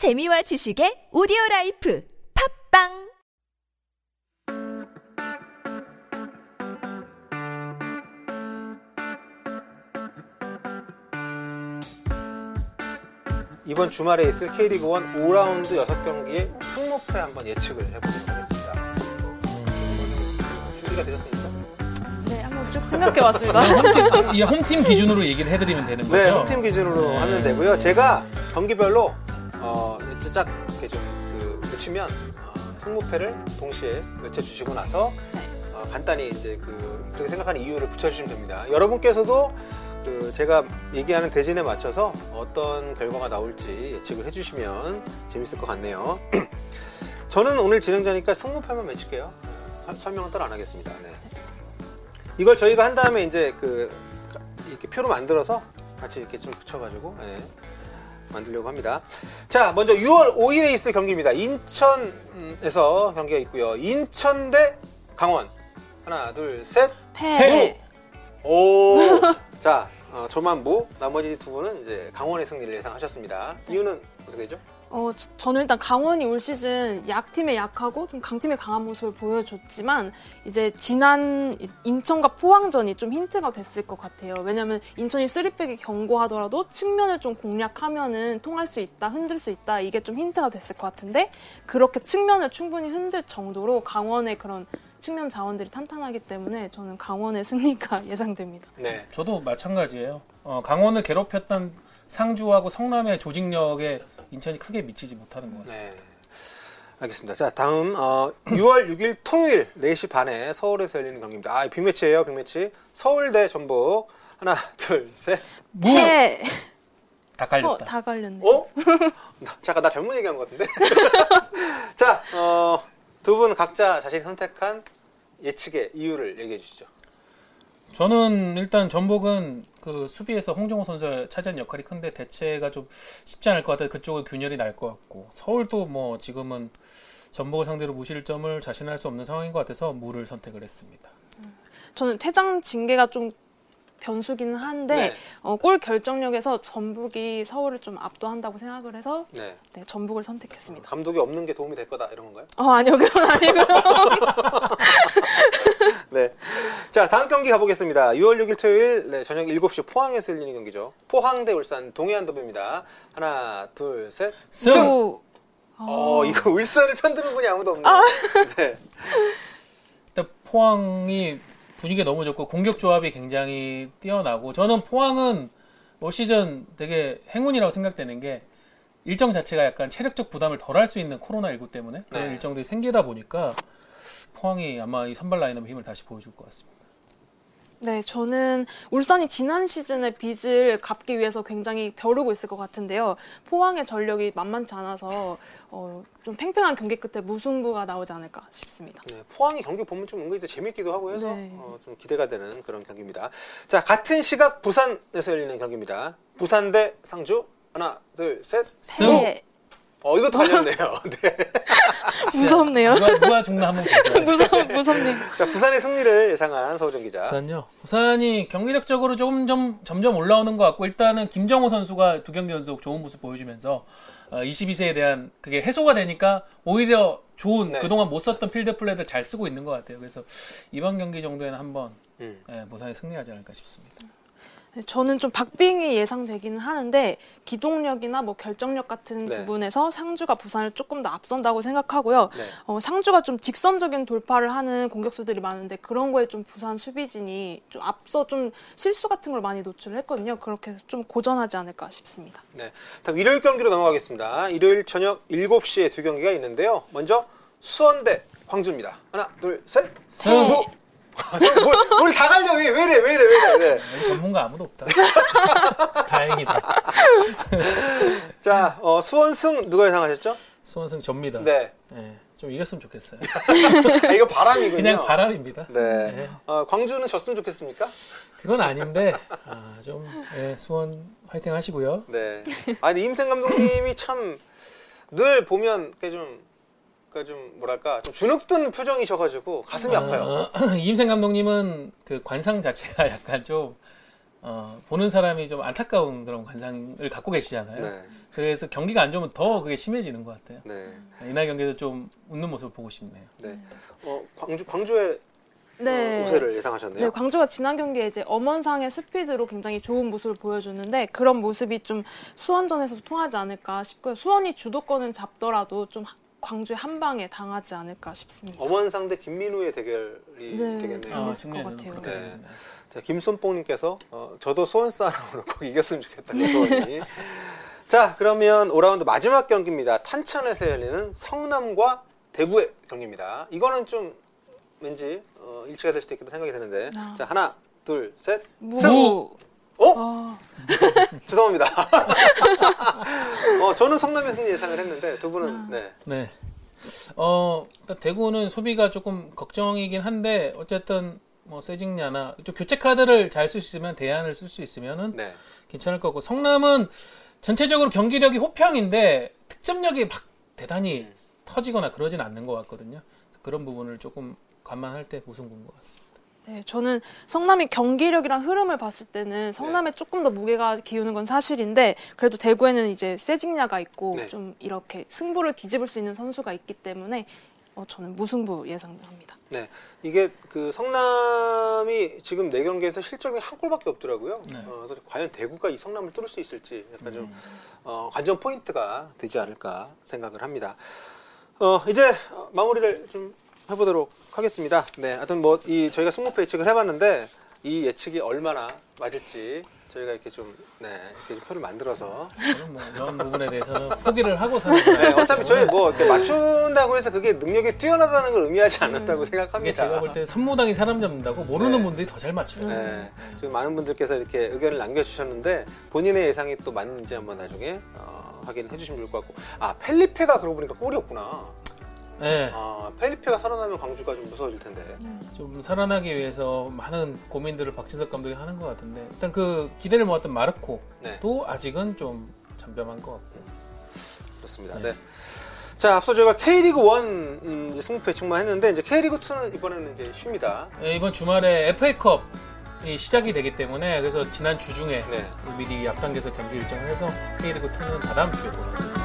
재미와 지식의 오디오 라이프 팟빵 이번 주말에 있을 K리그 1 5라운드 6경기의 승무패 한번 예측을 해보도록 하겠습니다. 준비가 되셨습니까? 네, 한번 쭉 생각해봤습니다. 홈팀, 이 홈팀 기준으로 얘기를 해드리면 되는 거죠? 네, 홈팀 기준으로 네. 하면 되고요. 제가 경기별로 어, 짝 이렇게 좀그 외치면 어, 승무패를 동시에 외쳐주시고 나서 네. 어, 간단히 이제 그 그렇게 생각하는 이유를 붙여주시면 됩니다. 여러분께서도 그 제가 얘기하는 대진에 맞춰서 어떤 결과가 나올지 예측을 해주시면 재밌을 것 같네요. 저는 오늘 진행자니까 승무패만 외칠게요. 어, 설명은 따로 안 하겠습니다. 네. 이걸 저희가 한 다음에 이제 그 이렇게 표로 만들어서 같이 이렇게 좀 붙여가지고 예, 만들려고 합니다. 자, 먼저 6월 5일에 있을 경기입니다. 인천에서 경기가 있고요. 인천 대 강원. 하나, 둘, 셋. 패. 오. 자, 어, 조만부. 나머지 두 분은 이제 강원의 승리를 예상하셨습니다. 이유는 어떻게 되죠? 어, 저- 저는 일단 강원이 올 시즌 약팀에 약하고 좀 강팀에 강한 모습을 보여줬지만 이제 지난 인천과 포항전이 좀 힌트가 됐을 것 같아요. 왜냐면 인천이 쓰리백이 경고하더라도 측면을 좀 공략하면은 통할 수 있다, 흔들 수 있다 이게 좀 힌트가 됐을 것 같은데 그렇게 측면을 충분히 흔들 정도로 강원의 그런 측면 자원들이 탄탄하기 때문에 저는 강원의 승리가 예상됩니다. 네. 저도 마찬가지예요. 어, 강원을 괴롭혔던 상주하고 성남의 조직력에 인천이 크게 미치지 못하는 것 같습니다. 네. 알겠습니다. 자, 다음, 어, 6월 6일 토요일 4시 반에 서울에서 열리는 경기입니다. 아, 빅매치예요 빅매치. 서울 대 전북. 하나, 둘, 셋. 패. 다 어, 갈렸다. 다 갈렸네. 어? 나- 잠깐, 나 잘못 얘기한 것 같은데? 자, 어, 두 분 각자 자신이 선택한 예측의 이유를 얘기해 주시죠. 저는 일단 전북은 그 수비에서 홍정호 선수가 차지한 역할이 큰데 대체가 좀 쉽지 않을 것 같아요. 그쪽은 균열이 날 것 같고 서울도 뭐 지금은 전북을 상대로 무실점을 자신할 수 없는 상황인 것 같아서 무를 선택을 했습니다. 저는 퇴장 징계가 좀 변수기는 한데 네. 어, 골 결정력에서 전북이 서울을 좀 압도한다고 생각을 해서 네. 네, 전북을 선택했습니다. 감독이 없는 게 도움이 될 거다, 이런 건가요? 어 아니요 그건 아니고요. 네. 자, 다음 경기 가보겠습니다. 6월 6일 토요일 네, 저녁 7시 포항에서 열리는 경기죠. 포항 대 울산 동해안 더비입니다. 하나, 둘, 셋. 승! 수. 어, 이거 울산을 편드는 분이 아무도 없네요. 네. 일단 포항이 분위기가 너무 좋고 공격 조합이 굉장히 뛰어나고 저는 포항은 올 시즌 되게 행운이라고 생각되는 게 일정 자체가 약간 체력적 부담을 덜 할 수 있는 코로나19 때문에 그런 네. 일정들이 생기다 보니까 포항이 아마 이 선발 라인업 힘을 다시 보여줄 것 같습니다. 네 저는 울산이 지난 시즌의 빚을 갚기 위해서 굉장히 벼르고 있을 것 같은데요. 포항의 전력이 만만치 않아서 어, 좀 팽팽한 경기 끝에 무승부가 나오지 않을까 싶습니다. 네, 포항이 경기 보면 좀 은근히 또 재밌기도 하고 해서 네. 어, 좀 기대가 되는 그런 경기입니다. 자, 같은 시각 부산에서 열리는 경기입니다. 부산 대 상주. 하나, 둘, 셋. 승! 패. 어, 이것도 갈렸네요. 네. 무섭네요. 누가, 누가 죽나 한번. 무섭 무섭네요. 자, 부산의 승리를 예상한 서우정 기자. 부산요. 부산이 경기력적으로 조금 점, 점점 올라오는 것 같고 일단은 김정호 선수가 두 경기 연속 좋은 모습 보여주면서 어, 22세에 대한 그게 해소가 되니까 오히려 좋은 네. 그동안 못 썼던 필드 플레이를 잘 쓰고 있는 것 같아요. 그래서 이번 경기 정도에는 한번 음. 예, 부산이 승리하지 않을까 싶습니다. 네, 저는 좀 박빙이 예상되기는 하는데 기동력이나 뭐 결정력 같은 네. 부분에서 상주가 부산을 조금 더 앞선다고 생각하고요. 네. 어, 상주가 좀 직선적인 돌파를 하는 공격수들이 많은데 그런 거에 좀 부산 수비진이 좀 앞서 좀 실수 같은 걸 많이 노출을 했거든요. 그렇게 해서 좀 고전하지 않을까 싶습니다. 네. 다음 일요일 경기로 넘어가겠습니다. 일요일 저녁 7시에 두 경기가 있는데요. 먼저 수원 대 광주입니다. 하나, 둘, 셋. 승! 네. 뭘다 갈려. 왜, 왜 이래, 왜 이래, 왜 이래. 네. 여기 전문가 아무도 없다. 다행이다. 자, 어, 수원 승 누가 예상하셨죠? 수원승 접니다. 네. 예, 좀 이겼으면 좋겠어요. 아, 이거 바람이군요. 그냥 바람입니다. 네. 네. 어, 광주는 졌으면 좋겠습니까? 그건 아닌데 아, 좀 예, 수원 화이팅 하시고요. 네. 아니 임생 감독님이 참 늘 보면 이 렇게 좀, 그좀 뭐랄까 좀 주눅든 표정이셔가지고 가슴이 아파요. 어, 이임생 감독님은 그 관상 자체가 약간 좀 어, 보는 사람이 좀 안타까운 그런 관상을 갖고 계시잖아요. 네. 그래서 경기가 안 좋으면 더 그게 심해지는 것 같아요. 네. 이날 경기에서 좀 웃는 모습을 보고 싶네요. 네. 어, 광주 광주의 네. 어, 우세를 예상하셨네요. 네, 광주가 지난 경기에 이제 엄원상의 스피드로 굉장히 좋은 모습을 보여줬는데 그런 모습이 좀 수원전에서도 통하지 않을까 싶고요. 수원이 주도권은 잡더라도 좀 하- 광주의 한 방에 당하지 않을까 싶습니다. 엄원상 대 김민우의 대결이 네. 되겠네요. 아, 어, 재밌을 것 같아요. 그렇게 네. 되겠네요. 자, 김손뽕님께서 어, 저도 수원 사람으로 꼭 이겼으면 좋겠다는 소원이. 자, 그러면 5라운드 마지막 경기입니다. 탄천에서 열리는 성남과 대구의 경기입니다. 이거는 좀 왠지 어, 일치가 될 수도 있겠다 생각이 드는데. 아. 자, 하나, 둘, 셋. 무. 어? 아, 죄송합니다. 어, 저는 성남의 승리 예상을 했는데 두 분은 네. 네. 어, 일단 대구는 수비가 조금 걱정이긴 한데 어쨌든 뭐 세징야나 좀 교체 카드를 잘 쓸 수 있으면 대안을 쓸 수 있으면은 네. 괜찮을 거고 성남은 전체적으로 경기력이 호평인데 득점력이 막 대단히 음. 터지거나 그러진 않는 것 같거든요. 그런 부분을 조금 감안할 때 무승부인 것 같습니다. 네, 저는 성남이 경기력이랑 흐름을 봤을 때는 성남에 조금 더 무게가 기우는 건 사실인데 그래도 대구에는 이제 세징야가 있고 네. 좀 이렇게 승부를 뒤집을 수 있는 선수가 있기 때문에 어, 저는 무승부 예상합니다. 네. 이게 그 성남이 지금 네 경기에서 실점이 한 골밖에 없더라고요. 네. 어, 그래서 과연 대구가 이 성남을 뚫을 수 있을지 약간 좀 음. 어, 관전 포인트가 되지 않을까 생각을 합니다. 어, 이제 어, 마무리를 좀 해보도록 하겠습니다. 네, 하여튼 뭐 이 저희가 승부패 예측을 해봤는데 이 예측이 얼마나 맞을지 저희가 이렇게 좀 네, 이렇게 좀 표를 만들어서 저는 뭐 이런 부분에 대해서는 포기를 하고 사는 네, 거예요. 어차피 저희 뭐 이렇게 맞춘다고 해서 그게 능력이 뛰어나다는 걸 의미하지 않는다고 이게 생각합니다. 제가 볼 때 선무당이 사람 잡는다고 모르는 네. 분들이 더 잘 맞춰요. 네, 지금 많은 분들께서 이렇게 의견을 남겨주셨는데 본인의 예상이 또 맞는지 한번 나중에 어, 확인해 주시면 좋을 것 같고 아 펠리페가 그러고 보니까 골이었구나 네. 아 펠리페가 살아나면 광주가 좀 무서워질 텐데 좀 살아나기 위해서 많은 고민들을 박진석 감독이 하는 것 같은데 일단 그 기대를 모았던 마르코도 네 아직은 좀 잠잠한 것 같고 그렇습니다 네. 네. 자 앞서 저희가 K리그 1 음, 승부패 예측만 했는데 이제 K리그 2는 이번에는 이제 쉽니다 네, 이번 주말에 FA컵이 시작이 되기 때문에 그래서 지난 주 중에 네. 미리 앞당겨서 경기 일정을 해서 K리그 2는 다다음 주에 보는 네.